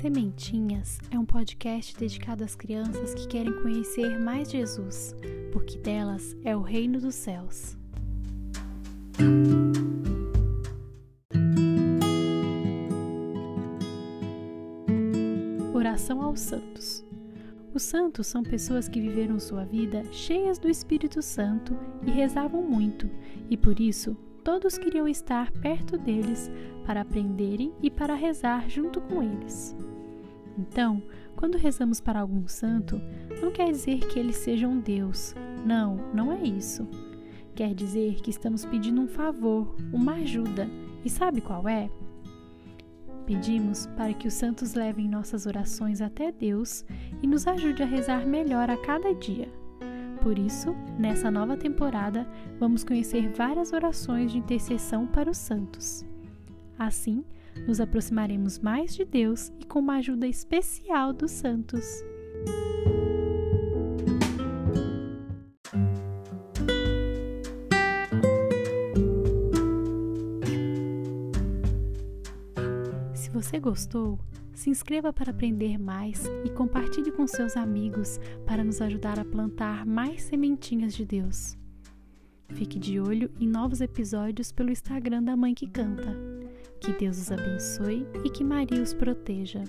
Sementinhas é um podcast dedicado às crianças que querem conhecer mais Jesus, porque delas é o reino dos céus. Oração aos Santos. Os santos são pessoas que viveram sua vida cheias do Espírito Santo e rezavam muito, e por isso todos queriam estar perto deles para aprenderem e para rezar junto com eles. Então, quando rezamos para algum santo, não quer dizer que ele seja um Deus. Não, não é isso. Quer dizer que estamos pedindo um favor, uma ajuda. E sabe qual é? Pedimos para que os santos levem nossas orações até Deus e nos ajude a rezar melhor a cada dia. Por isso, nessa nova temporada, vamos conhecer várias orações de intercessão para os santos. Assim, nos aproximaremos mais de Deus e com uma ajuda especial dos santos. Se você gostou, se inscreva para aprender mais e compartilhe com seus amigos para nos ajudar a plantar mais sementinhas de Deus. Fique de olho em novos episódios pelo Instagram da Mãe que Canta. Que Deus os abençoe e que Maria os proteja.